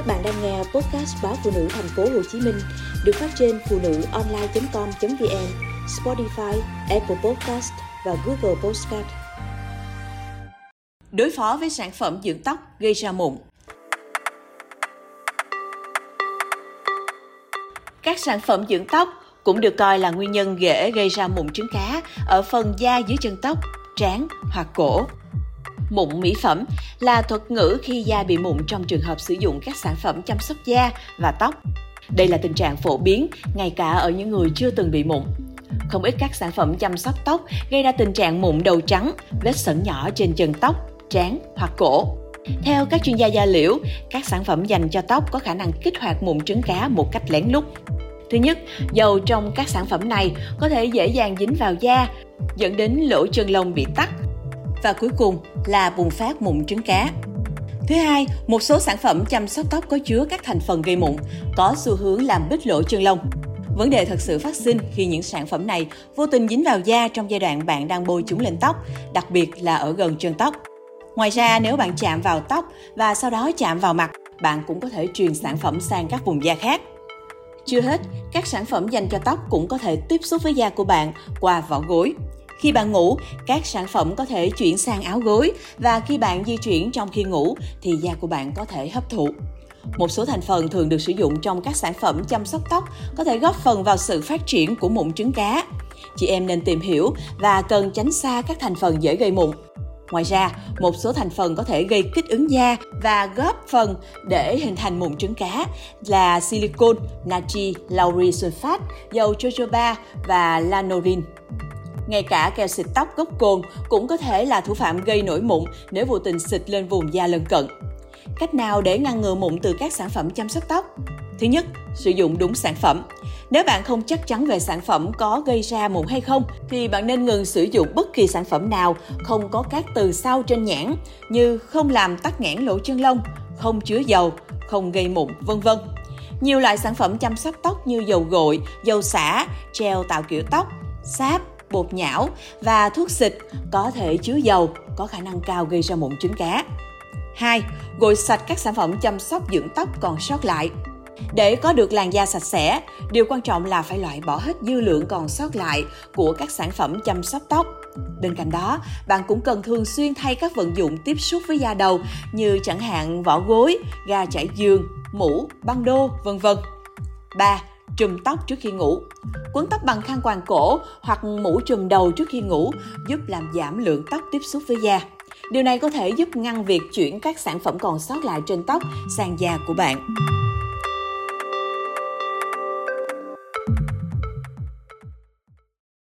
Các bạn đang nghe podcast báo phụ nữ thành phố Hồ Chí Minh được phát trên phụ nữ online.com.vn, Spotify, Apple Podcast và Google Podcast. Đối phó với sản phẩm dưỡng tóc gây ra mụn. Các sản phẩm dưỡng tóc cũng được coi là nguyên nhân dễ gây ra mụn trứng cá ở phần da dưới chân tóc, trán hoặc cổ. Mụn mỹ phẩm là thuật ngữ khi da bị mụn trong trường hợp sử dụng các sản phẩm chăm sóc da và tóc. Đây là tình trạng phổ biến ngay cả ở những người chưa từng bị mụn. Không ít các sản phẩm chăm sóc tóc gây ra tình trạng mụn đầu trắng, vết sẩn nhỏ trên chân tóc, trán hoặc cổ. Theo các chuyên gia da liễu, các sản phẩm dành cho tóc có khả năng kích hoạt mụn trứng cá một cách lén lút. Thứ nhất, dầu trong các sản phẩm này có thể dễ dàng dính vào da, dẫn đến lỗ chân lông bị tắc. Và cuối cùng là bùng phát mụn trứng cá. Thứ hai, một số sản phẩm chăm sóc tóc có chứa các thành phần gây mụn, có xu hướng làm bít lỗ chân lông. Vấn đề thật sự phát sinh khi những sản phẩm này vô tình dính vào da trong giai đoạn bạn đang bôi chúng lên tóc, đặc biệt là ở gần chân tóc. Ngoài ra, nếu bạn chạm vào tóc và sau đó chạm vào mặt, bạn cũng có thể truyền sản phẩm sang các vùng da khác. Chưa hết, các sản phẩm dành cho tóc cũng có thể tiếp xúc với da của bạn qua vỏ gối. Khi bạn ngủ, các sản phẩm có thể chuyển sang áo gối và khi bạn di chuyển trong khi ngủ thì da của bạn có thể hấp thụ. Một số thành phần thường được sử dụng trong các sản phẩm chăm sóc tóc có thể góp phần vào sự phát triển của mụn trứng cá. Chị em nên tìm hiểu và cần tránh xa các thành phần dễ gây mụn. Ngoài ra, một số thành phần có thể gây kích ứng da và góp phần để hình thành mụn trứng cá là silicon, natri, lauryl sulfate, dầu jojoba và lanorin. Ngay cả keo xịt tóc gốc cồn cũng có thể là thủ phạm gây nổi mụn nếu vô tình xịt lên vùng da lân cận. Cách nào để ngăn ngừa mụn từ các sản phẩm chăm sóc tóc? Thứ nhất, sử dụng đúng sản phẩm. Nếu bạn không chắc chắn về sản phẩm có gây ra mụn hay không, thì bạn nên ngừng sử dụng bất kỳ sản phẩm nào không có các từ sau trên nhãn như không làm tắc nghẽn lỗ chân lông, không chứa dầu, không gây mụn, vân vân. Nhiều loại sản phẩm chăm sóc tóc như dầu gội, dầu xả, gel tạo kiểu tóc, sáp, bột nhão và thuốc xịt có thể chứa dầu, có khả năng cao gây ra mụn trứng cá. 2. Gội sạch các sản phẩm chăm sóc dưỡng tóc còn sót lại. Để có được làn da sạch sẽ, điều quan trọng là phải loại bỏ hết dư lượng còn sót lại của các sản phẩm chăm sóc tóc. Bên cạnh đó, bạn cũng cần thường xuyên thay các vận dụng tiếp xúc với da đầu như chẳng hạn vỏ gối, ga trải giường, mũ, băng đô, vân vân. 3. Trùm tóc trước khi ngủ. Quấn tóc bằng khăn quàng cổ hoặc mũ trùm đầu trước khi ngủ giúp làm giảm lượng tóc tiếp xúc với da. Điều này có thể giúp ngăn việc chuyển các sản phẩm còn sót lại trên tóc sang da của bạn.